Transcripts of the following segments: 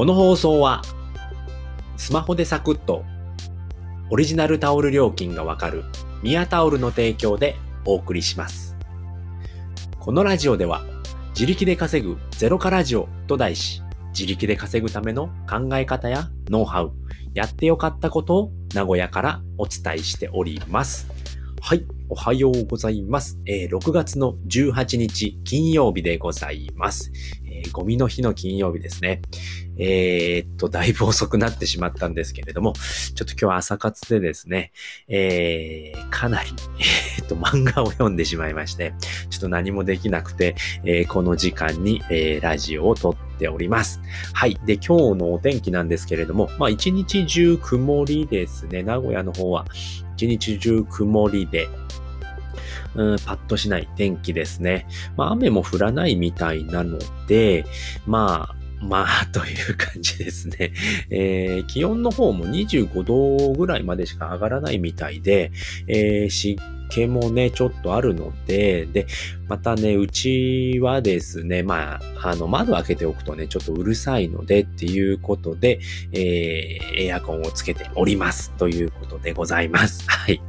この放送は、スマホでサクッとオリジナルタオル料金がわかるミヤタオルの提供でお送りします。このラジオでは、自力で稼ぐゼロカラジオと題し、自力で稼ぐための考え方やノウハウ、やってよかったことを名古屋からお伝えしております。はい、おはようございます。えー6月の18日金曜日でございます。ーゴミの日の金曜日ですね。えーっと、だいぶ遅くなってしまったんですけれども、ちょっと今日は朝活でですね、えーかなり、えーっと、漫画を読んでしまいまして、ちょっと何もできなくて、えーこの時間に、えーラジオを撮っております。はい。で、今日のお天気なんですけれども、まあ、一日中曇りですね。名古屋の方は、一日中曇りで、うん、パッとしない天気ですね。まあ、雨も降らないみたいなので、まあ、まあ、という感じですね。えー気温の方も25度ぐらいまでしか上がらないみたいで、えー湿気もね、ちょっとあるので、で、またね、うちはですね、まあ、あの、窓開けておくとね、ちょっとうるさいのでっていうことで、えーエアコンをつけております。ということでございます。はい。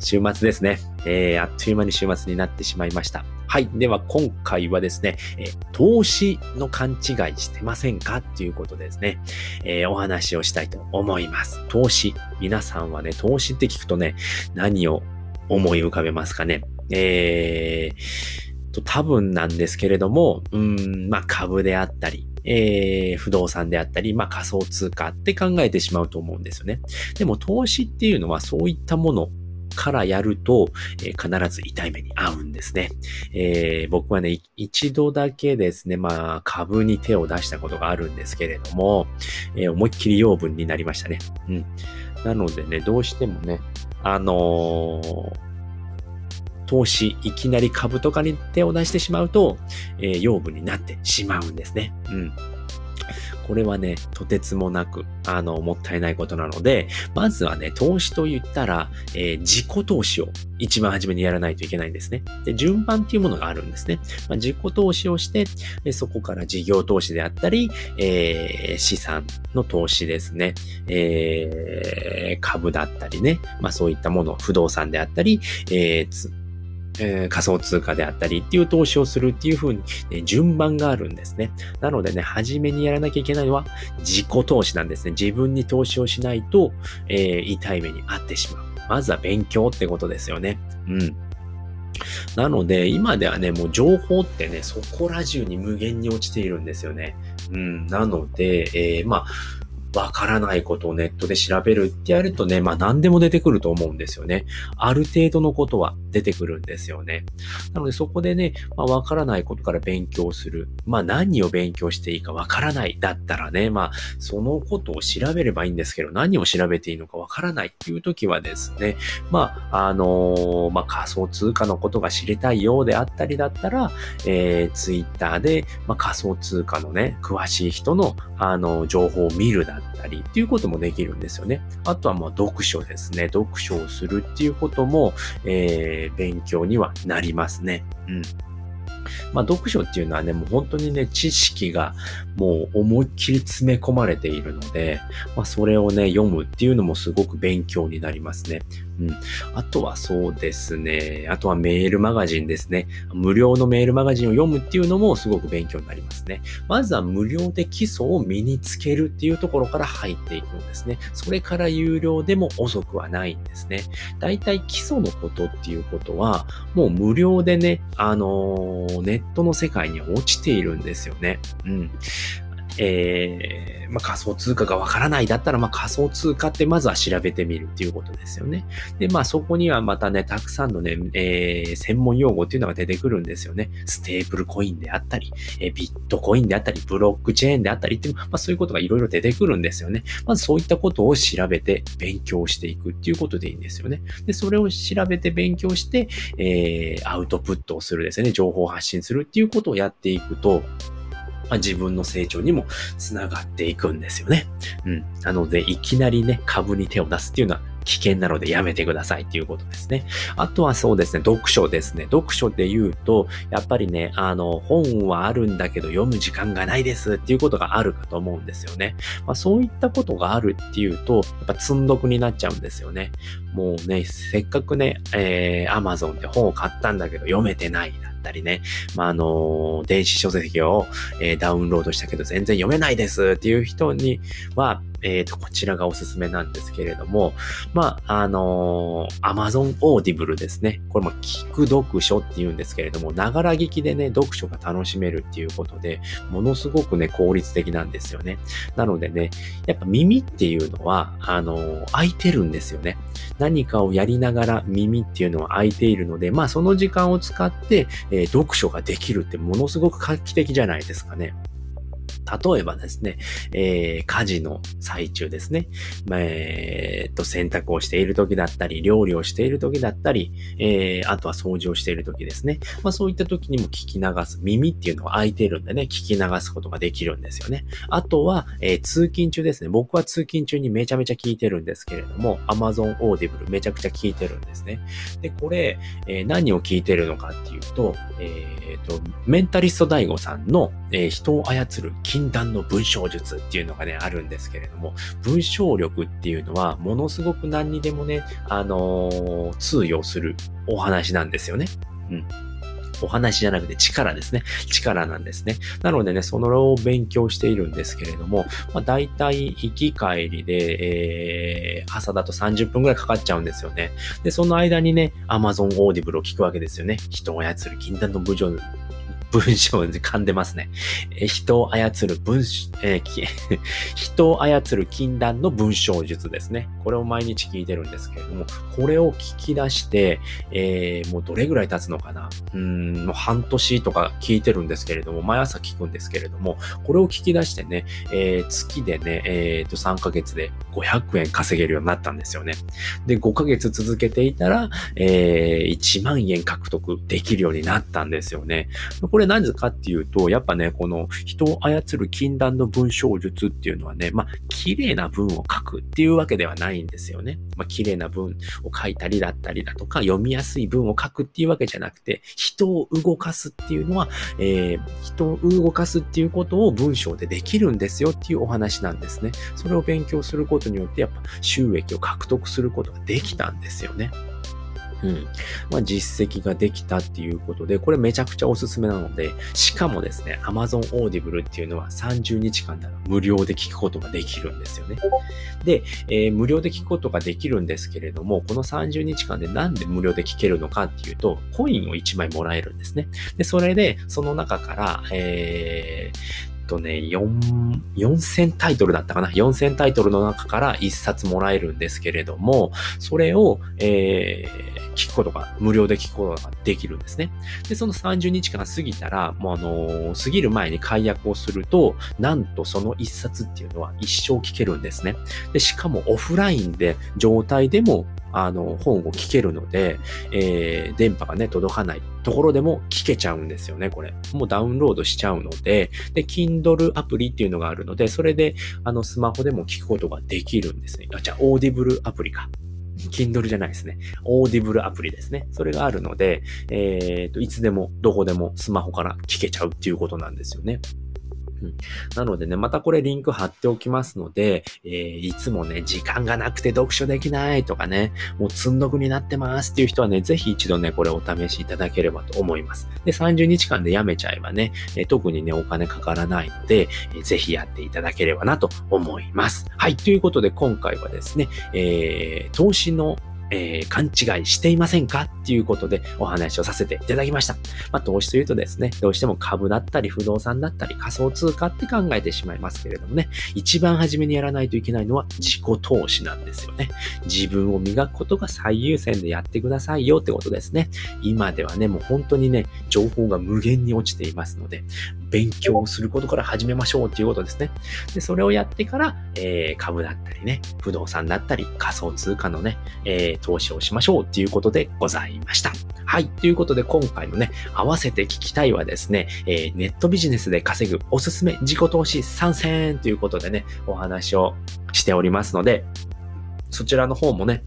週末ですね。えーあっという間に週末になってしまいました。はい。では、今回はですね、えー投資の勘違いしてませんかっていうことですね、えーお話をしたいと思います。投資。皆さんはね、投資って聞くとね、何を思い浮かべますかね。えーと、多分なんですけれども、うん、まあ株であったり、えー不動産であったり、まあ仮想通貨って考えてしまうと思うんですよね。でも投資っていうのはそういったものからやると、えー必ず痛い目に遭うんですね。えー僕はね、一度だけですね、まあ株に手を出したことがあるんですけれども、えー思いっきり養分になりましたね。うん。なのでね、どうしてもね、あのー投資、いきなり株とかに手を出してしまうと、えー養分になってしまうんですね。うん。これはね、とてつもなく、あの、もったいないことなので、まずはね、投資と言ったら、えー自己投資を一番初めにやらないといけないんですね。で、順番っていうものがあるんですね。まあ、自己投資をして、でそこから事業投資であったり、えー資産の投資ですね。えー株だったりね。まあそういったもの、不動産であったり、えーえー仮想通貨であったりっていう投資をするっていう風に、ね、順番があるんですね。なのでね、初めにやらなきゃいけないのは自己投資なんですね。自分に投資をしないと、えー痛い目に遭ってしまう。まずは勉強ってことですよね。うん。なので、今ではね、もう情報ってね、そこら中に無限に落ちているんですよね。うん。なので、えーまあ、わからないことをネットで調べるってやるとね、まあ何でも出てくると思うんですよね。ある程度のことは出てくるんですよね。なのでそこでね、まあわからないことから勉強する。まあ何を勉強していいかわからないだったらね、まあそのことを調べればいいんですけど、何を調べていいのかわからないっていう時はですね、まあ、あのーまあ仮想通貨のことが知りたいようであったりだったら、えー、ツイッターで、まあ、仮想通貨のね、詳しい人の、あの、情報を見るだったりっていうこともできるんですよね。あとは、まあ、読書ですね。読書をするっていうことも、えー、勉強にはなりますね。うん。まあ、読書っていうのはね、もう本当にね、知識がもう思いっきり詰め込まれているので、まあ、それをね、読むっていうのもすごく勉強になりますね。うん。あとはそうですね。あとはメールマガジンですね。無料のメールマガジンを読むっていうのもすごく勉強になりますね。まずは無料で基礎を身につけるっていうところから入っていくんですね。それから有料でも遅くはないんですね。だいたい基礎のことっていうことは、もう無料でね、あのーネットの世界に落ちているんですよね。うん。えーまあ、仮想通貨がわからないだったら、まあ、仮想通貨ってまずは調べてみるっていうことですよね。で、まあ、そこにはまたね、たくさんのね、えー専門用語っていうのが出てくるんですよね。ステープルコインであったり、えービットコインであったり、ブロックチェーンであったりっていう、まあ、そういうことがいろいろ出てくるんですよね。まずそういったことを調べて勉強していくっていうことでいいんですよね。で、それを調べて勉強して、えーアウトプットをするですね、情報を発信するっていうことをやっていくと、まあ、自分の成長にもつながっていくんですよね。うん。なので、いきなりね、株に手を出すっていうのは危険なのでやめてくださいっていうことですね。あとはそうですね、読書ですね。読書で言うと、やっぱりね、あの、本はあるんだけど読む時間がないですっていうことがあるかと思うんですよね。まあそういったことがあるっていうと、やっぱ積んどくになっちゃうんですよね。もうね、せっかくね、えー、Amazon で本を買ったんだけど読めてないだったりね、まあ、あの、電子書籍を、えー、ダウンロードしたけど全然読めないですっていう人には、えっ、ー、と、こちらがおすすめなんですけれども、まあ、あのー、Amazon Audible ですね。これも聞く読書って言うんですけれども、ながら聞きでね、読書が楽しめるっていうことで、ものすごくね、効率的なんですよね。なのでね、やっぱ耳っていうのは、あのー、空いてるんですよね。何かをやりながら耳っていうのは空いているので、まあその時間を使って、えー、読書ができるってものすごく画期的じゃないですかね。例えばですね、えー、家事の最中ですね。えー、っと、洗濯をしている時だったり、料理をしている時だったり、えー、あとは掃除をしている時ですね。まあそういった時にも聞き流す。耳っていうのは空いてるんでね、聞き流すことができるんですよね。あとは、えー、通勤中ですね。僕は通勤中にめちゃめちゃ聞いてるんですけれども、Amazon Audible めちゃくちゃ聞いてるんですね。で、これ、えー、何を聞いてるのかっていうと、えっ、と、メンタリスト DAIGO さんの、えー、人を操る禁断の文章術っていうのがね、あるんですけれども、文章力っていうのは、ものすごく何にでもね、あのー、通用するお話なんですよね。うん。お話じゃなくて力ですね。力なんですね。なのでね、そのを勉強しているんですけれども、まあ、大体行き帰りで、えー、朝だと30分くらいかかっちゃうんですよね。で、その間にね、Amazon Audible を聞くわけですよね。人を操る禁断の文章文章で噛んでますね。え人を操る文、えー、人を操る禁断の文章術ですね。これを毎日聞いてるんですけれども、これを聞き出して、えー、もうどれぐらい経つのかなうん、もう半年とか聞いてるんですけれども、毎朝聞くんですけれども、これを聞き出してね、えー、月でね、えっ、と、3ヶ月で500円稼げるようになったんですよね。で、5ヶ月続けていたら、え、1万円獲得できるようになったんですよね。ここれ何ですかっていうと、やっぱね、この人を操る禁断の文章術っていうのはね、まあ、綺麗な文を書くっていうわけではないんですよね。まあ、綺麗な文を書いたりだったりだとか、読みやすい文を書くっていうわけじゃなくて、人を動かすっていうのは、えー、人を動かすっていうことを文章でできるんですよっていうお話なんですね。それを勉強することによって、やっぱ収益を獲得することができたんですよね。うん。まあ、実績ができたっていうことで、これめちゃくちゃおすすめなので、しかもですね、Amazon Audible っていうのは30日間なら無料で聞くことができるんですよね。で、えー、無料で聞くことができるんですけれども、この30日間でなんで無料で聞けるのかっていうと、コインを1枚もらえるんですね。で、それで、その中から、えー、とね、4、4000タイトルだったかな ?4000 タイトルの中から1冊もらえるんですけれども、それを、えー、聞くことが、無料で聞くことができるんですね。で、その30日間過ぎたら、もうあのー、過ぎる前に解約をすると、なんとその1冊っていうのは一生聞けるんですね。で、しかもオフラインで状態でもあの、本を聞けるので、えー、電波がね、届かないところでも聞けちゃうんですよね、これ。もうダウンロードしちゃうので、で、Kindle アプリっていうのがあるので、それで、あの、スマホでも聞くことができるんですね。あ、じゃあ、Audible アプリか。Kindle じゃないですね。オーディブルアプリですね。それがあるので、えっ、ー、と、いつでも、どこでもスマホから聞けちゃうっていうことなんですよね。うん、なのでね、またこれリンク貼っておきますので、えー、いつもね、時間がなくて読書できないとかね、もう積んどくになってますっていう人はね、ぜひ一度ね、これお試しいただければと思います。で、30日間でやめちゃえばね、えー、特にね、お金かからないので、えー、ぜひやっていただければなと思います。はい、ということで今回はですね、えー、投資のえー、勘違いしていませんかっていうことでお話をさせていただきました。まあ、投資というとですね、どうしても株だったり不動産だったり仮想通貨って考えてしまいますけれどもね、一番初めにやらないといけないのは自己投資なんですよね。自分を磨くことが最優先でやってくださいよってことですね。今ではね、もう本当にね、情報が無限に落ちていますので、勉強をすることから始めましょうっていうことですね。で、それをやってから、えー、株だったりね、不動産だったり、仮想通貨のね、えー、投資をしましょうっていうことでございました。はい。ということで、今回のね、合わせて聞きたいはですね、えー、ネットビジネスで稼ぐおすすめ自己投資参戦ということでね、お話をしておりますので、そちらの方もね、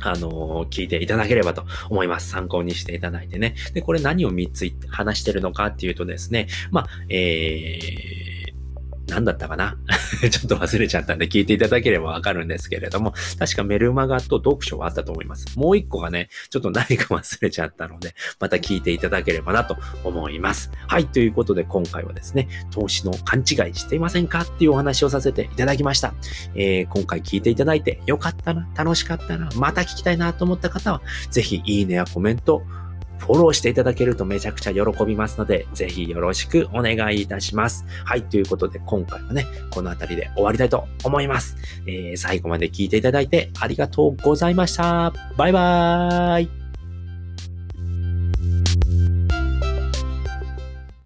あの、聞いていただければと思います。参考にしていただいてね。で、これ何を3つ話してるのかっていうとですね、まあ、えー、何だったかな？ちょっと忘れちゃったんで聞いていただければわかるんですけれども、確かメルマガと読書はあったと思います。もう一個がね、ちょっと何か忘れちゃったので、また聞いていただければなと思います。はい、ということで今回はですね、投資の勘違いしていませんかっていうお話をさせていただきました。えー、今回聞いていただいてよかったな、楽しかったな、また聞きたいなと思った方は、ぜひいいねやコメント、フォローしていただけるとめちゃくちゃ喜びますので、ぜひよろしくお願いいたします。はい、ということで今回はね、この辺りで終わりたいと思います。えー、最後まで聞いていただいてありがとうございました。バイバーイ。